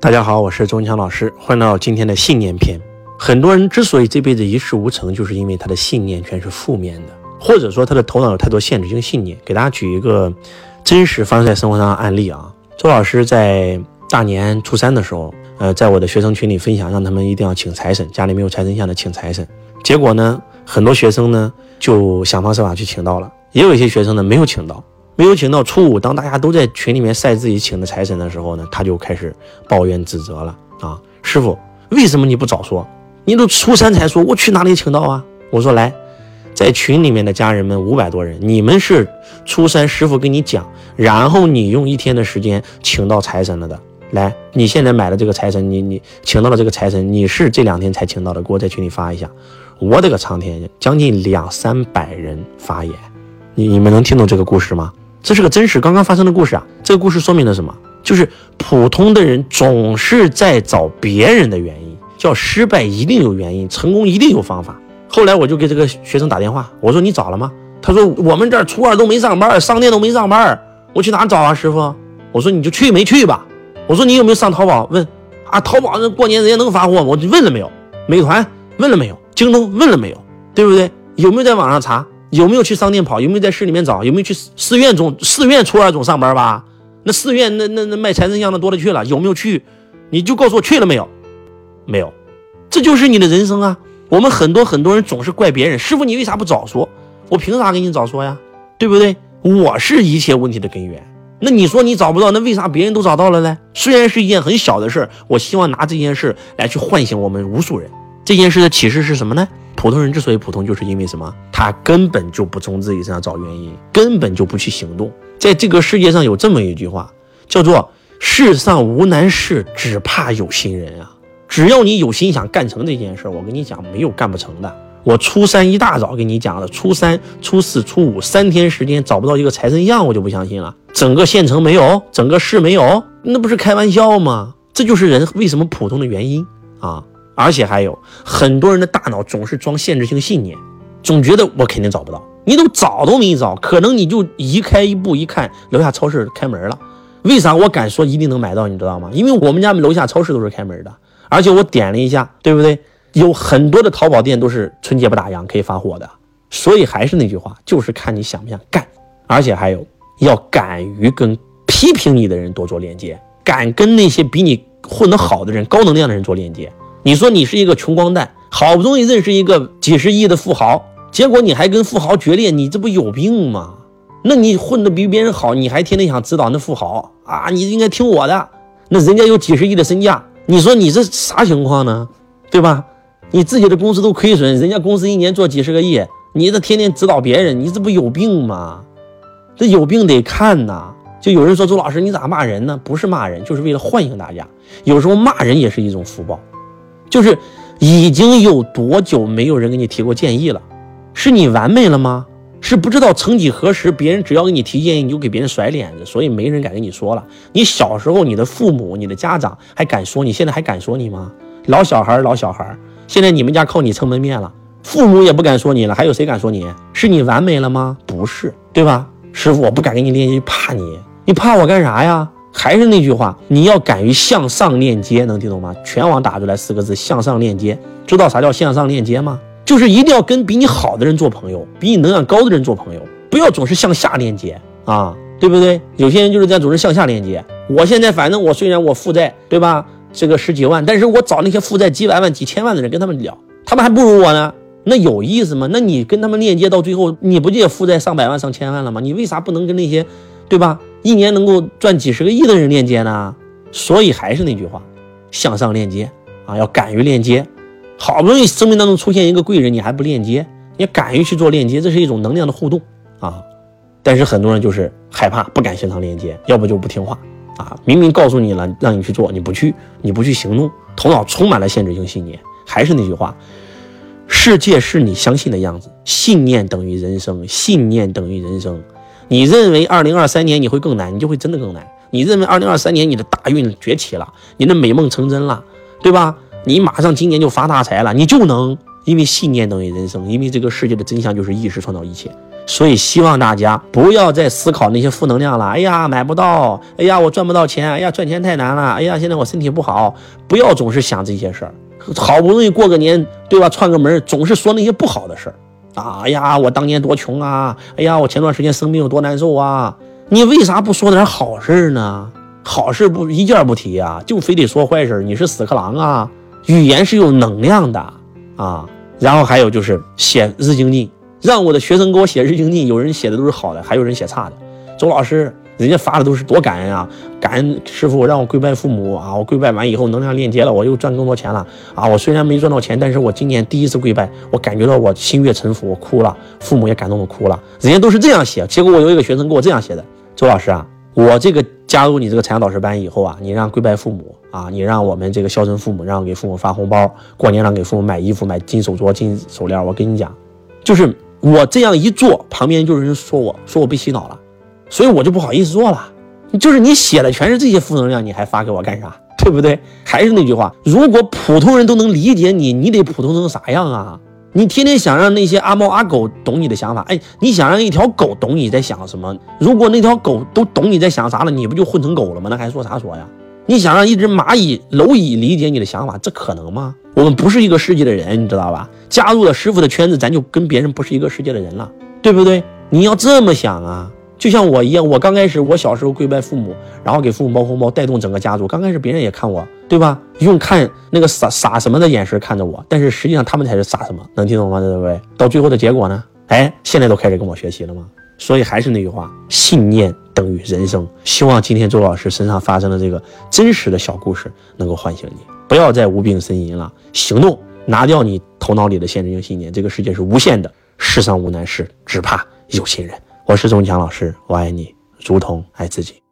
大家好，我是周文强老师，欢迎来到今天的信念篇。很多人之所以这辈子一事无成，就是因为他的信念全是负面的，或者说他的头脑有太多限制性信念。给大家举一个真实发生在生活上的案例啊，周老师在大年初三的时候，呃，在我的学生群里分享，让他们一定要请财神，家里没有财神像的请财神。结果呢，很多学生呢就想方设法去请到了，也有一些学生呢没有请到。没有请到初五，当大家都在群里面晒自己请的财神的时候呢，他就开始抱怨指责了啊！师傅，为什么你不早说？你都初三才说，我去哪里请到啊？我说来，在群里面的家人们五百多人，你们是初三师傅跟你讲，然后你用一天的时间请到财神了的。来，你现在买的这个财神，你你请到了这个财神，你是这两天才请到的，给我在群里发一下。我的个苍天，将近两三百人发言，你你们能听懂这个故事吗？这是个真实刚刚发生的故事啊！这个故事说明了什么？就是普通的人总是在找别人的原因，叫失败一定有原因，成功一定有方法。后来我就给这个学生打电话，我说你找了吗？他说我们这儿初二都没上班，商店都没上班，我去哪找啊，师傅？我说你就去没去吧。我说你有没有上淘宝问啊？淘宝那过年人家能发货吗？我问了没有？美团问了没有？京东问了没有？对不对？有没有在网上查？有没有去商店跑？有没有在市里面找？有没有去寺院总寺院初二总上班吧？那寺院那那那卖财神像的多了去了。有没有去？你就告诉我去了没有？没有，这就是你的人生啊！我们很多很多人总是怪别人，师傅你为啥不早说？我凭啥给你早说呀？对不对？我是一切问题的根源。那你说你找不到，那为啥别人都找到了呢？虽然是一件很小的事儿，我希望拿这件事来去唤醒我们无数人。这件事的启示是什么呢？普通人之所以普通，就是因为什么？他根本就不从自己身上找原因，根本就不去行动。在这个世界上有这么一句话，叫做“世上无难事，只怕有心人啊”。只要你有心想干成这件事，我跟你讲，没有干不成的。我初三一大早跟你讲了，初三、初四、初五三天时间找不到一个财神像，我就不相信了。整个县城没有，整个市没有，那不是开玩笑吗？这就是人为什么普通的原因啊！而且还有很多人的大脑总是装限制性信念，总觉得我肯定找不到。你都找都没找，可能你就移开一步一看，楼下超市开门了。为啥我敢说一定能买到？你知道吗？因为我们家楼下超市都是开门的，而且我点了一下，对不对？有很多的淘宝店都是春节不打烊可以发货的。所以还是那句话，就是看你想不想干。而且还有要敢于跟批评你的人多做链接，敢跟那些比你混得好的人、高能量的人做链接。你说你是一个穷光蛋，好不容易认识一个几十亿的富豪，结果你还跟富豪决裂，你这不有病吗？那你混得比别人好，你还天天想指导那富豪啊？你应该听我的，那人家有几十亿的身价，你说你这啥情况呢？对吧？你自己的公司都亏损，人家公司一年做几十个亿，你这天天指导别人，你这不有病吗？这有病得看呐！就有人说周老师你咋骂人呢？不是骂人，就是为了唤醒大家。有时候骂人也是一种福报。就是已经有多久没有人给你提过建议了？是你完美了吗？是不知道曾几何时，别人只要给你提建议，你就给别人甩脸子，所以没人敢跟你说了。你小时候，你的父母、你的家长还敢说，你现在还敢说你吗？老小孩，老小孩，现在你们家靠你撑门面了，父母也不敢说你了，还有谁敢说你？是你完美了吗？不是，对吧？师傅，我不敢给你练习，怕你，你怕我干啥呀？还是那句话，你要敢于向上链接，能听懂吗？全网打出来四个字：向上链接。知道啥叫向上链接吗？就是一定要跟比你好的人做朋友，比你能量高的人做朋友，不要总是向下链接啊，对不对？有些人就是这样，总是向下链接。我现在反正我虽然我负债，对吧？这个十几万，但是我找那些负债几百万、几千万的人跟他们聊，他们还不如我呢，那有意思吗？那你跟他们链接到最后，你不就也负债上百万、上千万了吗？你为啥不能跟那些，对吧？一年能够赚几十个亿的人链接呢，所以还是那句话，向上链接啊，要敢于链接。好不容易生命当中出现一个贵人，你还不链接，你敢于去做链接，这是一种能量的互动啊。但是很多人就是害怕，不敢向上链接，要不就不听话啊。明明告诉你了，让你去做，你不去，你不去行动，头脑充满了限制性信念。还是那句话，世界是你相信的样子，信念等于人生，信念等于人生。你认为二零二三年你会更难，你就会真的更难。你认为二零二三年你的大运崛起了，你的美梦成真了，对吧？你马上今年就发大财了，你就能，因为信念等于人生，因为这个世界的真相就是意识创造一切。所以希望大家不要再思考那些负能量了。哎呀，买不到，哎呀，我赚不到钱，哎呀，赚钱太难了，哎呀，现在我身体不好，不要总是想这些事儿。好不容易过个年，对吧？串个门，总是说那些不好的事儿啊！哎呀，我当年多穷啊！哎呀，我前段时间生病有多难受啊！你为啥不说点好事呢？好事不一件不提啊，就非得说坏事，你是屎壳郎啊！语言是有能量的啊！然后还有就是写日精进，让我的学生给我写日精进，有人写的都是好的，还有人写差的。周老师。人家发的都是多感恩啊！感恩师傅让我跪拜父母啊！我跪拜完以后能量链接了，我又赚更多钱了啊！我虽然没赚到钱，但是我今年第一次跪拜，我感觉到我心悦诚服，我哭了，父母也感动的哭了。人家都是这样写，结果我有一个学生给我这样写的：周老师啊，我这个加入你这个财商导师班以后啊，你让跪拜父母啊，你让我们这个孝顺父母，让给父母发红包，过年让给父母买衣服、买金手镯、金手链。我跟你讲，就是我这样一做，旁边就有人说我说我被洗脑了。所以我就不好意思做了，就是你写的全是这些负能量，你还发给我干啥？对不对？还是那句话，如果普通人都能理解你，你得普通成啥样啊？你天天想让那些阿猫阿狗懂你的想法，哎，你想让一条狗懂你在想什么？如果那条狗都懂你在想啥了，你不就混成狗了吗？那还说啥说呀？你想让一只蚂蚁、蝼蚁理解你的想法，这可能吗？我们不是一个世界的人，你知道吧？加入了师傅的圈子，咱就跟别人不是一个世界的人了，对不对？你要这么想啊。就像我一样，我刚开始，我小时候跪拜父母，然后给父母包红包，带动整个家族。刚开始别人也看我，对吧？用看那个傻傻什么的眼神看着我，但是实际上他们才是傻什么，能听懂吗？对不对？到最后的结果呢？哎，现在都开始跟我学习了吗？所以还是那句话，信念等于人生。希望今天周老师身上发生的这个真实的小故事能够唤醒你，不要再无病呻吟了，行动，拿掉你头脑里的限制性信念。这个世界是无限的，世上无难事，只怕有心人。我是钟强老师，我爱你，如同爱自己。